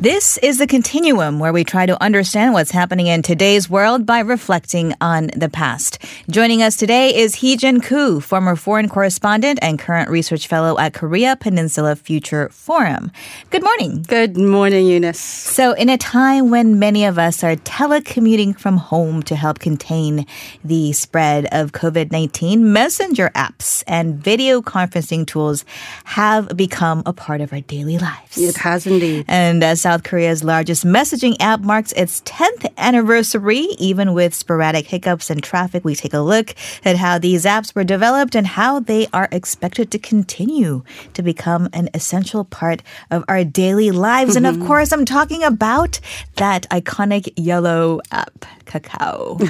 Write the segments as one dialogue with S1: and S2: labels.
S1: This is the continuum where we try to understand what's happening in today's world by reflecting on the past. Joining us today is Heejin Koo, former foreign correspondent and current research fellow at Korea Peninsula Future Forum. Good morning.
S2: Good morning, Eunice.
S1: So, in a time when many of us are telecommuting from home to help contain the spread of COVID 19, messenger apps and video conferencing tools have become a part of our daily lives.
S2: It has indeed.
S1: And as South Korea's largest messaging app marks its 10th anniversary. Even with sporadic hiccups and traffic, we take a look at how these apps were developed and how they are expected to continue to become an essential part of our daily lives. And of course, I'm talking about that iconic yellow app, Kakao.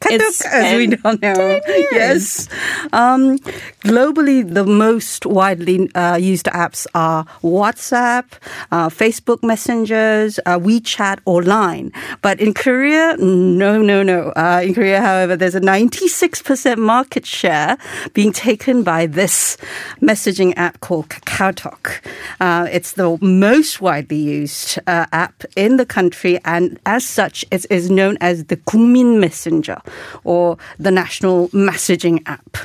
S2: It's as we all know.
S1: 10.
S2: Yes. Um, globally, the most widely uh, used apps are WhatsApp, uh, Facebook Messengers, uh, WeChat, or Line. But in Korea, no, no, no. Uh, in Korea, however, there's a 96% market share being taken by this messaging app called KakaoTalk. Uh, it's the most widely used uh, app in the country, and as such, it is known as the Gungmin Messenger or the national messaging app.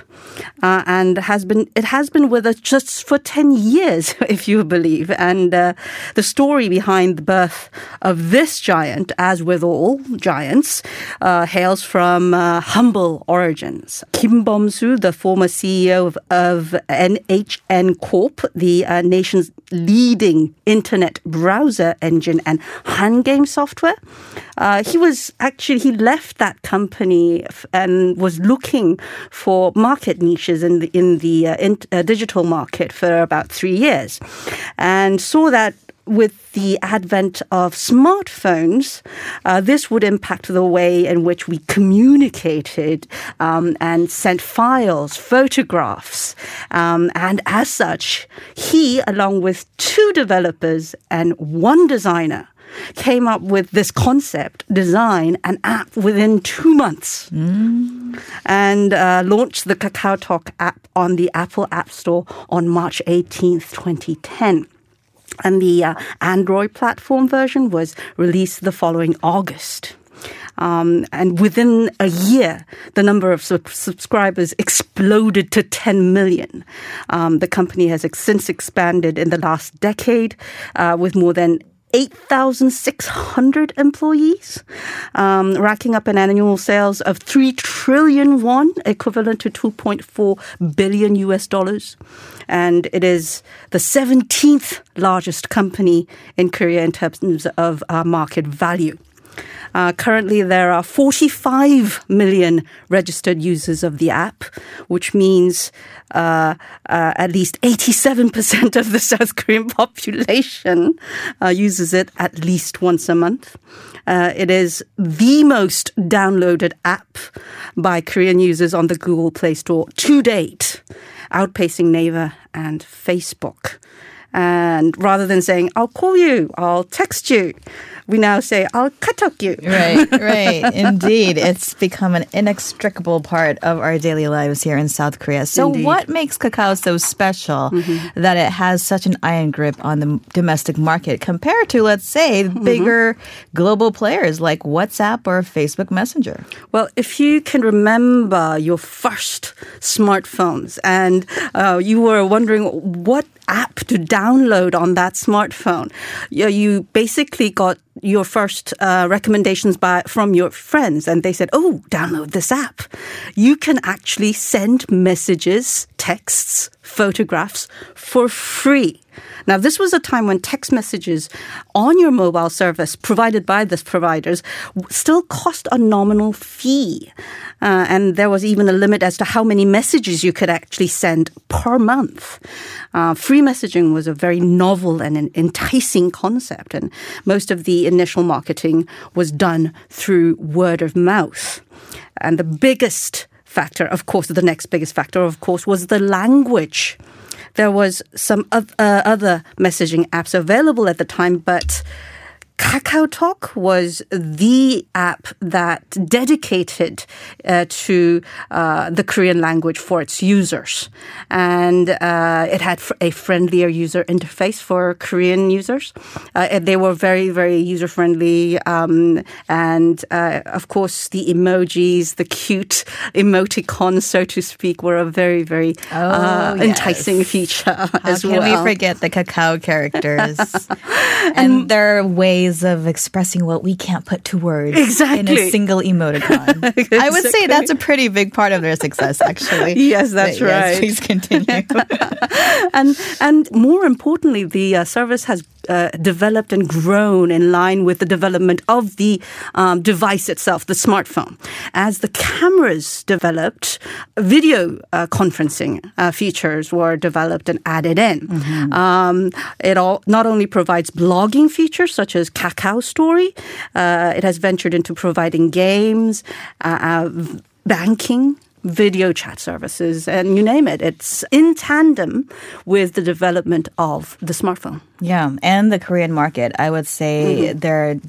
S2: Uh, and has been it has been with us just for 10 years if you believe and uh, the story behind the birth of this giant as with all giants uh, hails from uh, humble origins. Kim Bom-soo the former CEO of, of NHN Corp the uh, nation's leading internet browser engine and Hangame software uh, he was actually he left that company and was looking for market niches in the in the uh, in, uh, digital market for about three years, and saw that with the advent of smartphones, uh, this would impact the way in which we communicated um, and sent files, photographs. Um, and as such, he, along with two developers and one designer, came up with this concept, design, an app within two months. And uh, launched the Kakao Talk app on the Apple App Store on March 18th, 2010. And the uh, Android platform version was released the following August. Um, and within a year, the number of sub- subscribers exploded to 10 million. Um, the company has ex- since expanded in the last decade uh, with more than 8,600 employees, um, racking up an annual sales of 3 trillion won, equivalent to 2.4 billion US dollars. And it is the 17th largest company in Korea in terms of uh, market value. Uh, currently, there are 45 million registered users of the app, which means uh, uh, at least 87% of the South Korean population uh, uses it at least once a month. Uh, it is the most downloaded app by Korean users on the Google Play Store to date, outpacing Naver and Facebook. And rather than saying, I'll call you, I'll text you, we now say, I'll katok you.
S1: Right, right. Indeed. It's become an inextricable part of our daily lives here in South Korea. So,
S2: Indeed.
S1: what makes Kakao so special that it has such an iron grip on the domestic market compared to, let's say, bigger global players like WhatsApp or Facebook Messenger?
S2: Well, if you can remember your first smartphones and uh, you were wondering what app to download on that smartphone, you, you basically got your first uh, recommendations by from your friends, and they said, "Oh, download this app. You can actually send messages, texts, photographs for free." Now, this was a time when text messages on your mobile service provided by the providers still cost a nominal fee. Uh, and there was even a limit as to how many messages you could actually send per month. Uh, free messaging was a very novel and an enticing concept, and most of the initial marketing was done through word of mouth. And the biggest factor, of course, the next biggest factor, of course, was the language there was some uh, other messaging apps available at the time, but Kakao Talk was the app that dedicated uh, to uh, the Korean language for its users. And uh, it had a friendlier user interface for Korean users. Uh, they were very, very user friendly. Um, and uh, of course, the emojis, the cute emoticons, so to speak, were a very, very uh,
S1: Oh, yes.
S2: enticing feature
S1: How
S2: as
S1: can
S2: well.
S1: we forget the Kakao characters and their ways of expressing what we can't put to words
S2: exactly.
S1: in a single emoticon? I would say that's a pretty big part of their success, actually.
S2: Yes, that's
S1: But yes,
S2: right.
S1: please continue.
S2: and and more importantly, the uh, service has uh, developed and grown in line with the development of the um, device itself, the smartphone. As the cameras developed, video uh, conferencing uh, features were developed and added in. Um, it all not only provides blogging features such as Kakao Story, uh, it has ventured into providing games, uh, uh, banking video chat services, and you name it. It's in tandem with the development of the smartphone.
S1: Yeah, and the Korean market, I would say their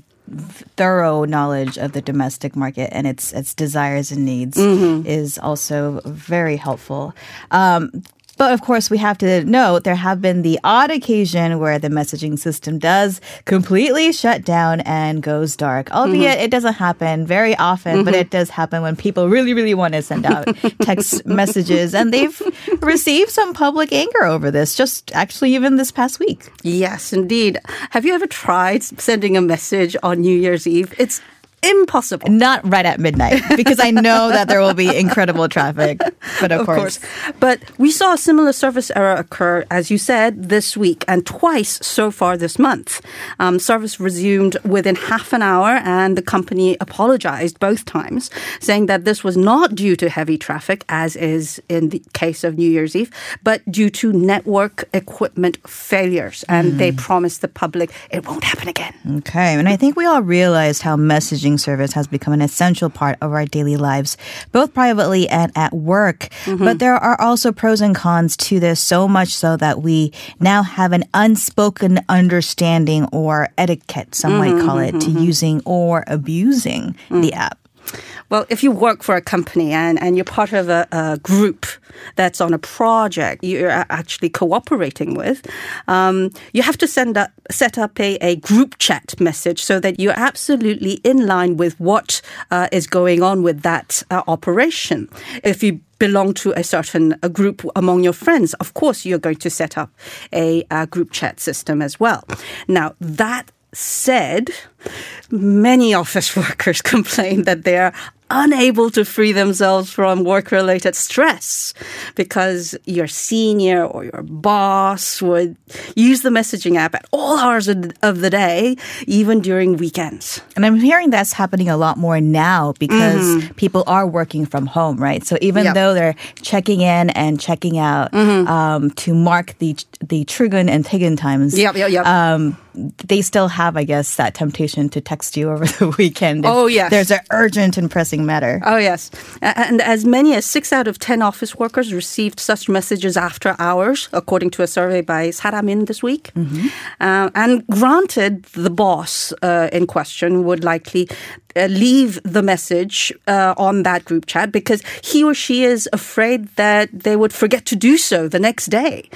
S1: thorough knowledge of the domestic market and its its desires and needs is also very helpful. Um, but of course, we have to note there have been the odd occasion where the messaging system does completely shut down and goes dark. Mm-hmm. Albeit it doesn't happen very often, but mm-hmm. it does happen when people really, really want to send out text messages. And they've received some public anger over this, just actually even this past week.
S2: Yes, indeed. Have you ever tried sending a message on New Year's Eve? It's impossible.
S1: Not right at midnight because I know that there will be incredible traffic. But of,
S2: Of
S1: course,
S2: course. But we saw a similar service error occur, as you said, this week and twice so far this month. Um, service resumed within half an hour, and the company apologized both times, saying that this was not due to heavy traffic, as is in the case of New Year's Eve, but due to network equipment failures. And they promised the public it won't happen again.
S1: Okay, and I think we all realized how messaging service has become an essential part of our daily lives, both privately and at work. Mm-hmm. But there are also pros and cons to this, so much so that we now have an unspoken understanding or etiquette, some might mm-hmm, call it, to mm-hmm, using or abusing the mm. app.
S2: Well, if you work for a company and, and you're part of a, a group that's on a project you're actually cooperating with, um, you have to send up, set up a, a group chat message so that you're absolutely in line with what uh, is going on with that uh, operation. If you belong to a certain a group among your friends, of course you're going to set up a, uh group chat system as well. Now that said, many office workers complain that they're unable to free themselves from work related stress because your senior or your boss would use the messaging app at all hours of the day, even during weekends.
S1: And I'm hearing that's happening a lot more now because people are working from home, right? So even
S2: Yep.
S1: though they're checking in and checking out um, to mark the the Trugan and Tegan times,
S2: Yep, yep, yep.
S1: Um, they still have, I guess, that temptation to text you over the weekend. if
S2: Oh, yes.
S1: there's an urgent and pressing matter.
S2: Oh, yes. And as many as six out of 10 office workers received such messages after hours, according to a survey by Saramin this week. Uh, and granted, the boss uh, in question would likely uh, leave the message uh, on that group chat because he or she is afraid that they would forget to do so the next day.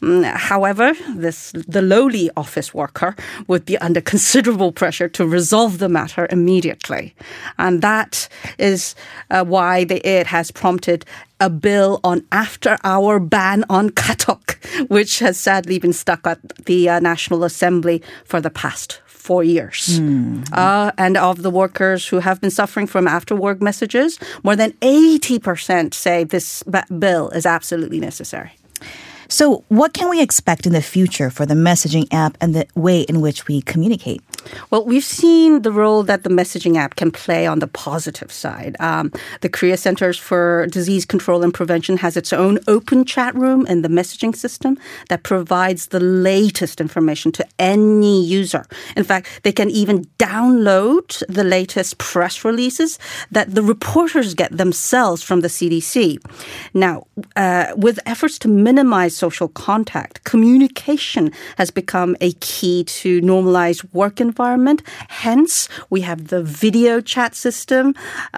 S2: Mm, However, this the lowly office worker would be under considerable pressure to resolve the matter immediately, and that is uh, why the, it has prompted a bill on after-hour ban on katok, which has sadly been stuck at the uh, National Assembly for the past four years. Uh, and of the workers who have been suffering from after work messages, more than 80% say this ba- bill is absolutely necessary.
S1: So, what can we expect in the future for the messaging app and the way in which we communicate?
S2: Well, we've seen the role that the messaging app can play on the positive side. Um, the Korea Centers for Disease Control and Prevention has its own open chat room in the messaging system that provides the latest information to any user. In fact, they can even download the latest press releases that the reporters get themselves from the CDC. Now, uh, with efforts to minimize social contact, communication has become a key to normalize work environment environment. Hence, we have the video chat system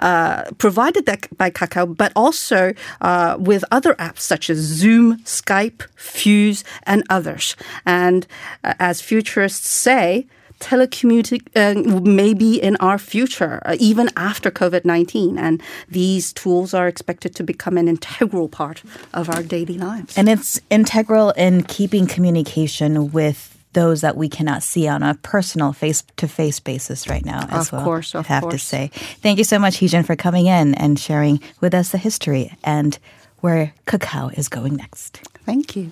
S2: uh, provided by Kakao, but also uh, with other apps such as Zoom, Skype, Fuse, and others. And uh, as futurists say, telecommuting uh, may be in our future, uh, even after COVID 19. And these tools are expected to become an integral part of our daily lives.
S1: And it's integral in keeping communication with those that we cannot see on a personal face to face basis right now as
S2: Of
S1: well.
S2: course, of
S1: I have to say. Thank you so much, Heejin, for coming in and sharing with us the history and where Kakao is going next.
S2: Thank you.